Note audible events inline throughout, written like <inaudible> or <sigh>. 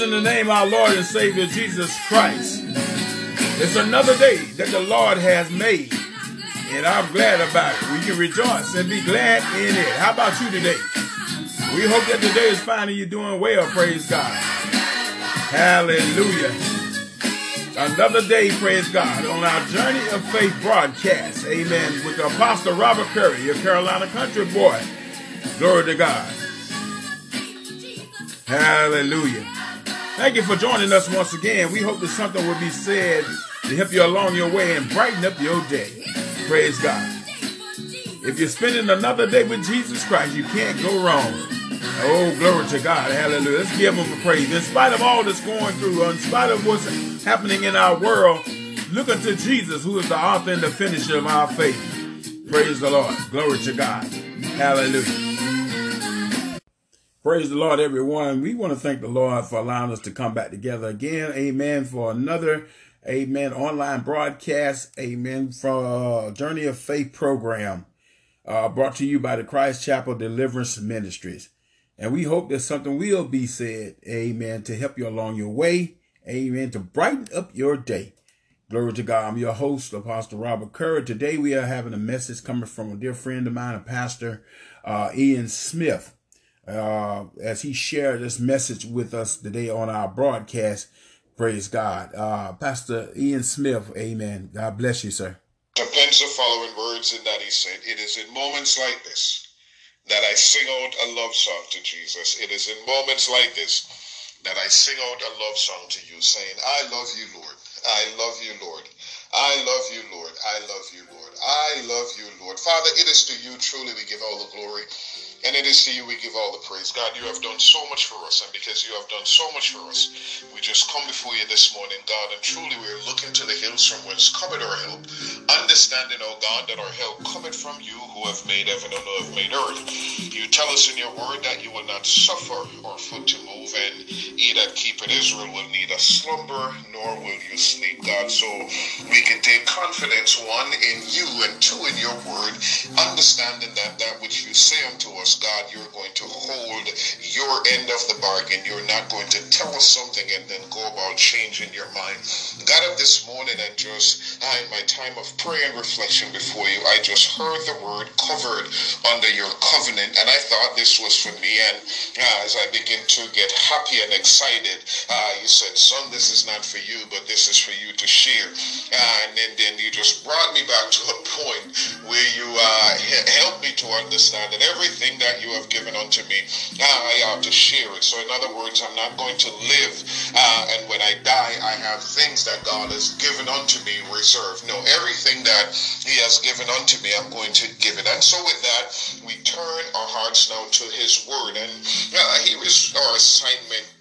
in the name of our Lord and Savior Jesus Christ. It's another day that the Lord has made, and I'm glad about it. We can rejoice and be glad in it. How about you today? We hope that today is finding you doing well, praise God. Hallelujah. Another day, praise God, on our Journey of Faith broadcast. Amen. With Apostle Robert Currie, your Carolina country boy. Glory to God. Hallelujah. Thank you for joining us once again. We hope that something will be said to help you along your way and brighten up your day. Praise God. If you're spending another day with Jesus Christ, you can't go wrong. Oh, glory to God. Hallelujah. Let's give him a praise. In spite of all that's going through, in spite of what's happening in our world, look unto Jesus, who is the author and the finisher of our faith. Praise the Lord. Glory to God. Hallelujah. Praise the Lord, everyone. We want to thank the Lord for allowing us to come back together again. Amen. For another, amen, online broadcast. Amen. For uh, Journey of Faith program uh, brought to you by the Christ Chapel Deliverance Ministries. And we hope that something will be said, amen, to help you along your way. Amen. To brighten up your day. Glory to God. I'm your host, Apostle Robert Currie. Today we are having a message coming from a dear friend of mine, a pastor, uh, Ian Smith uh, as he shared this message with us today on our broadcast. Praise God. Uh, Pastor Ian Smith, amen. God bless you, sir. Appends the following words in that he said, It is in moments like this that I sing out a love song to Jesus. It is in moments like this that I sing out a love song to you, saying, I love you, Lord. I love you, Lord. I love you, Lord. I love you, Lord. I love you, Lord. Father, it is to you truly we give all the glory. And it is to you we give all the praise. God, you have done so much for us, and because you have done so much for us, we just come before you this morning, God, and truly we are looking to the hills from whence cometh our help, understanding, oh God, that our help cometh from you who have made heaven and who have made earth. You tell us in your word that you will not suffer our foot to move, and he that keepeth Israel will neither slumber nor will you sleep, God. So we can take confidence, one, in you, and two, in your word, understanding that that which you say unto us God, you're going to hold your end of the bargain. You're not going to tell us something and then go about changing your mind. God, of this morning and just in my time of prayer and reflection before you, I just heard the word covered under your covenant, and I thought this was for me. And uh, as I begin to get happy and excited, uh, you said, Son, this is not for you, but this is for you to share. Uh, and then, then you just brought me back to a point where you uh, helped me to understand that everything that you have given unto me, I ought to share it. So, in other words, I'm not going to live, uh, and when I die, I have things that God has given unto me reserved. No, everything that He has given unto me, I'm going to give it. And so, with that, we turn our hearts now to His Word. And uh, is our assignment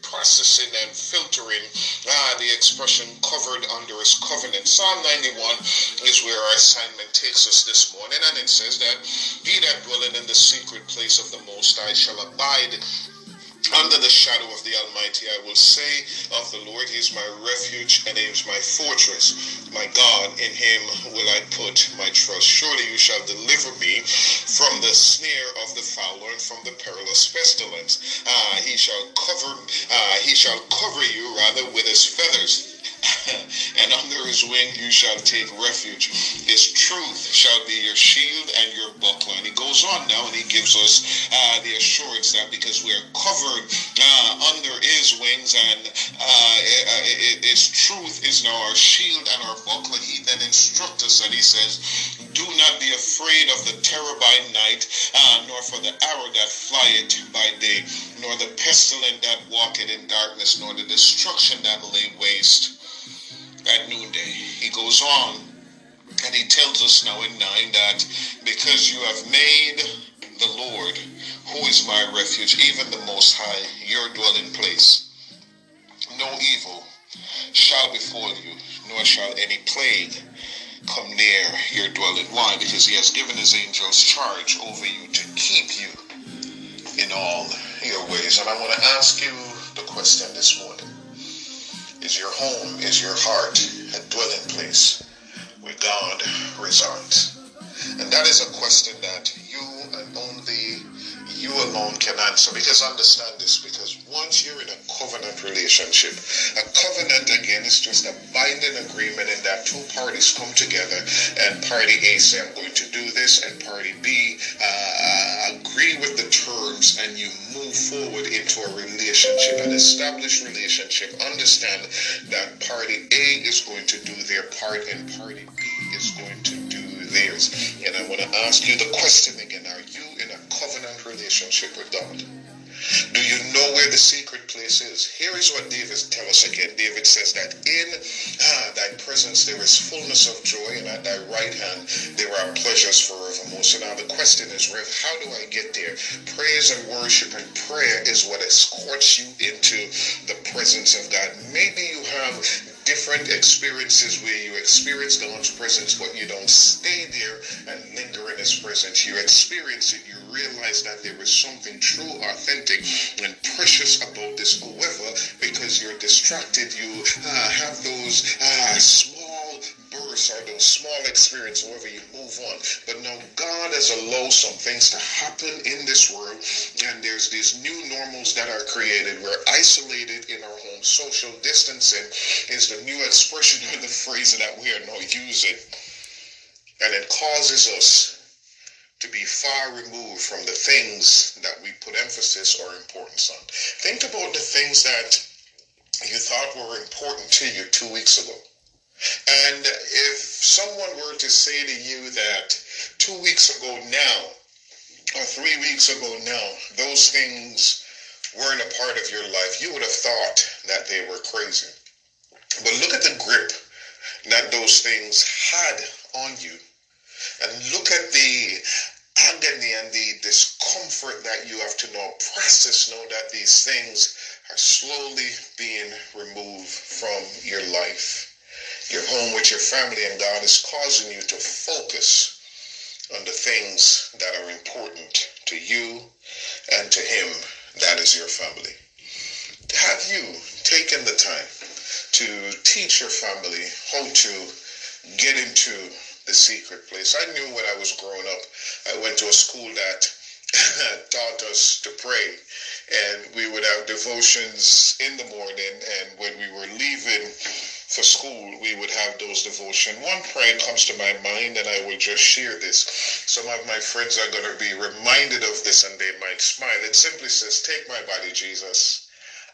processing and filtering uh, the expression covered under his covenant. Psalm 91 is where our assignment takes us this morning, and it says that he that dwelleth in the secret place of the Most High shall abide under the shadow of the Almighty, I will say of the Lord, He is my refuge and He is my fortress. My God, in Him will I put my trust. Surely you shall deliver me from the snare of the fowler and from the perilous pestilence. Ah, He shall cover, ah, He shall cover you rather with His feathers <laughs> and under his wing you shall take refuge. His truth shall be your shield and your buckler. And he goes on now and he gives us uh, the assurance that because we are covered uh, under his wings and uh, his truth is now our shield and our buckler, he then instructs us and he says, Do not be afraid of the terror by night, uh, nor for the arrow that flieth by day, nor the pestilence that walketh in darkness, nor the destruction that lay waste at noonday. He goes on and he tells us now in 9 that because you have made the Lord, who is my refuge, even the Most High, your dwelling place, no evil shall befall you, nor shall any plague come near your dwelling. Why? Because he has given his angels charge over you to keep you in all your ways. And I want to ask you the question this morning. Is your home, is your heart a dwelling place where God resides? And that is a question that you and only you alone can answer. Because understand this, because once you're in covenant relationship, a covenant again is just a binding agreement in that two parties come together and party A say, I'm going to do this, and party B uh, agree with the terms, and you move forward into a relationship, an established relationship. Understand that party A is going to do their part, and party B is going to do theirs. And I want to ask you the question again Are you in a covenant relationship with God? Do you know where the secret place is? Here is what David tells us again. David says that in ah, thy presence there is fullness of joy, and at thy right hand there are pleasures forevermore. So now the question is, Rev, how do I get there? Praise and worship and prayer is what escorts you into the presence of God. Maybe you have different experiences where you experience God's presence, but you don't stay there and linger in His presence. You experience it, you realize that there is something true, authentic, and precious about this. However, because you're distracted, you uh, have those uh, small or those small experiences, however you move on. But now God has allowed some things to happen in this world, and there's these new normals that are created. We're isolated in our home. Social distancing is the new expression of the phrase that we are now using. And it causes us to be far removed from the things that we put emphasis or importance on. Think about the things that you thought were important to you two weeks ago. And if someone were to say to you that two weeks ago now, or three weeks ago now, those things weren't a part of your life, you would have thought that they were crazy. But look at the grip that those things had on you. And look at the agony and the discomfort that you have to now process, know that these things are slowly being removed from your life. Your home with your family and God is causing you to focus on the things that are important to you and to Him, that is your family. Have you taken the time to teach your family how to get into the secret place? I knew when I was growing up, I went to a school that <laughs> taught us to pray and we would have devotions in the morning and when we were leaving for school we would have those devotion. One prayer comes to my mind and i will just share this. Some of my friends are going to be reminded of this and they might smile. It simply says take my body jesus.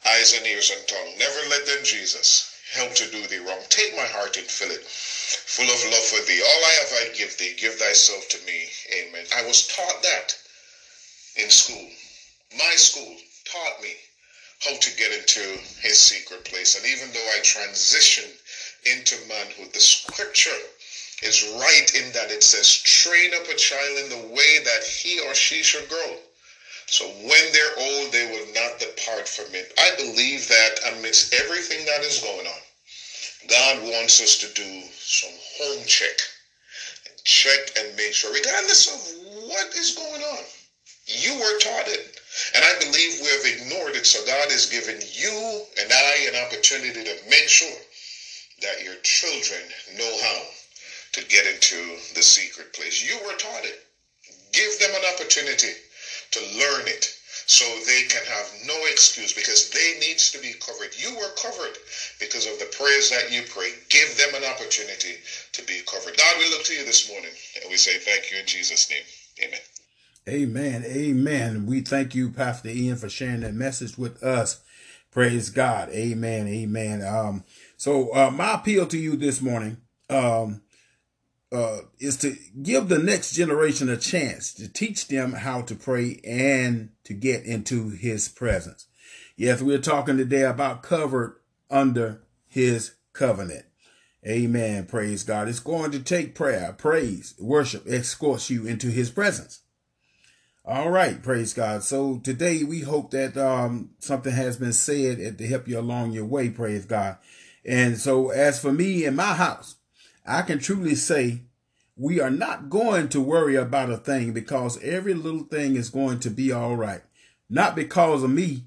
Eyes and ears and tongue. Never let them jesus help to do thee wrong. Take my heart and fill it full of love for thee. All i have i give thee. Give thyself to me. Amen. I was taught that in school my school taught me how to get into his secret place. And even though I transitioned into manhood, the scripture is right in that it says, train up a child in the way that he or she should grow. So when they're old, they will not depart from it. I believe that amidst everything that is going on, God wants us to do some home check. Check and make sure, regardless of what is going on. You were taught it. And I believe we have ignored it. So God has given you and I an opportunity to make sure that your children know how to get into the secret place. You were taught it. Give them an opportunity to learn it so they can have no excuse because they needs to be covered. You were covered because of the prayers that you pray. Give them an opportunity to be covered. God, we look to you this morning and we say thank you in Jesus' name. Amen. Amen. Amen. We thank you, Pastor Ian, for sharing that message with us. Praise God. Amen. Amen. Um, so uh, my appeal to you this morning um, uh, is to give the next generation a chance to teach them how to pray and to get into his presence. Yes, we're talking today about covered under his covenant. Amen. Praise God. It's going to take prayer, praise, worship, escorts you into his presence. All right, praise God. So today we hope that um, something has been said to help you along your way, praise God. And so as for me and my house, I can truly say we are not going to worry about a thing because every little thing is going to be all right. Not because of me,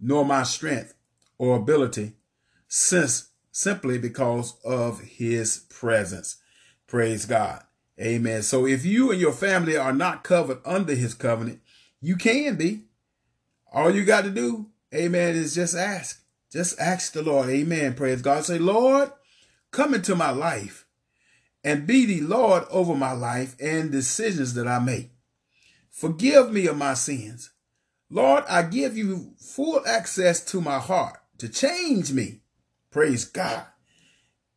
nor my strength or ability, since simply because of his presence. Praise God. Amen. So if you and your family are not covered under his covenant, you can be. All you got to do amen, is just ask. Just ask the Lord. Amen. Praise God. Say, Lord, come into my life and be the Lord over my life and decisions that I make. Forgive me of my sins. Lord, I give you full access to my heart to change me. Praise God.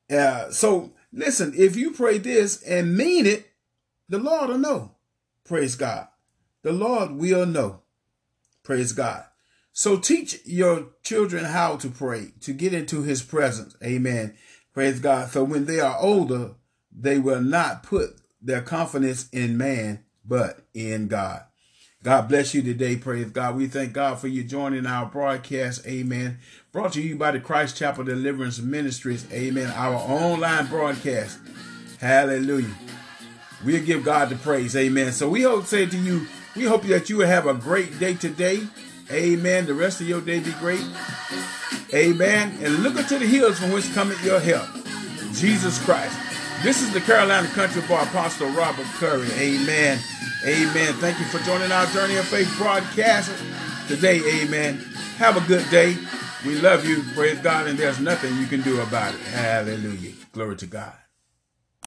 Uh, so listen, if you pray this and mean it, the Lord will know. Praise God. The Lord will know. Praise God. So teach your children how to pray, to get into his presence. Amen. Praise God. So when they are older, they will not put their confidence in man, but in God. God bless you today. Praise God. We thank God for you joining our broadcast. Amen. Brought to you by the Christ Chapel Deliverance Ministries. Amen. Our online broadcast. Hallelujah. We'll give God the praise. Amen. So we hope say to you, we hope that you will have a great day today. Amen. The rest of your day be great. Amen. And look unto the hills from which cometh your help. Jesus Christ. This is the Carolina Country Bar Apostle Robert Currie. Amen. Amen. Thank you for joining our Journey of Faith broadcast today. Amen. Have a good day. We love you. Praise God. And there's nothing you can do about it. Hallelujah. Glory to God.